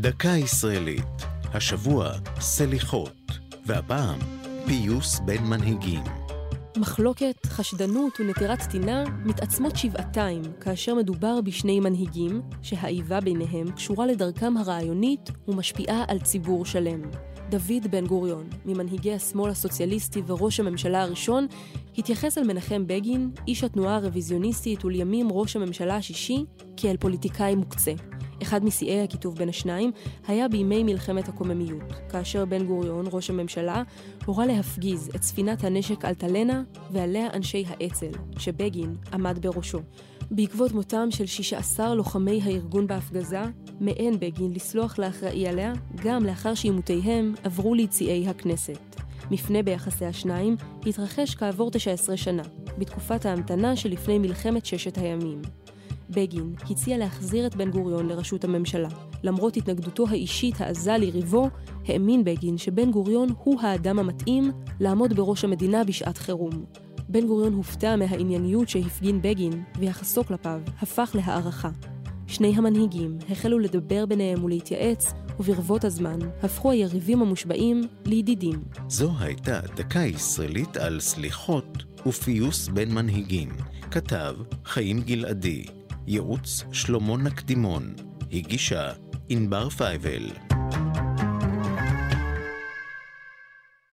דקה ישראלית, השבוע סליחות, והפעם פיוס בין מנהיגים. מחלוקת, חשדנות ונטירת טינה מתעצמות שבעתיים כאשר מדובר בשני מנהיגים שהאיבה ביניהם קשורה לדרכם הרעיונית ומשפיעה על ציבור שלם. דוד בן גוריון, ממנהיגי השמאל הסוציאליסטי וראש הממשלה הראשון, התייחס אל מנחם בגין, איש התנועה הרוויזיוניסטית ולימים ראש הממשלה השישי, כאל פוליטיקאי מוקצה. אחד משיאי הכיתוב בין השניים היה בימי מלחמת הקוממיות, כאשר בן גוריון, ראש הממשלה, הורה להפגיז את ספינת הנשק אלטלנה ועליה אנשי האצ"ל, שבגין עמד בראשו. בעקבות מותם של 16 לוחמי הארגון בהפגזה, מעין בגין לסלוח לאחראי עליה, גם לאחר שעימותיהם עברו ליציעי הכנסת. מפנה ביחסי השניים התרחש כעבור 19 שנה, בתקופת ההמתנה שלפני מלחמת ששת הימים. בגין הציע להחזיר את בן גוריון לראשות הממשלה. למרות התנגדותו האישית העזה ליריבו, האמין בגין שבן גוריון הוא האדם המתאים לעמוד בראש המדינה בשעת חירום. בן גוריון הופתע מהענייניות שהפגין בגין, ויחסו כלפיו הפך להערכה. שני המנהיגים החלו לדבר ביניהם ולהתייעץ, וברבות הזמן הפכו היריבים המושבעים לידידים. זו הייתה דקה ישראלית על סליחות ופיוס בין מנהיגים. כתב חיים גלעדי, ייעוץ שלמה נקדימון, הגישה ענבר פייבל.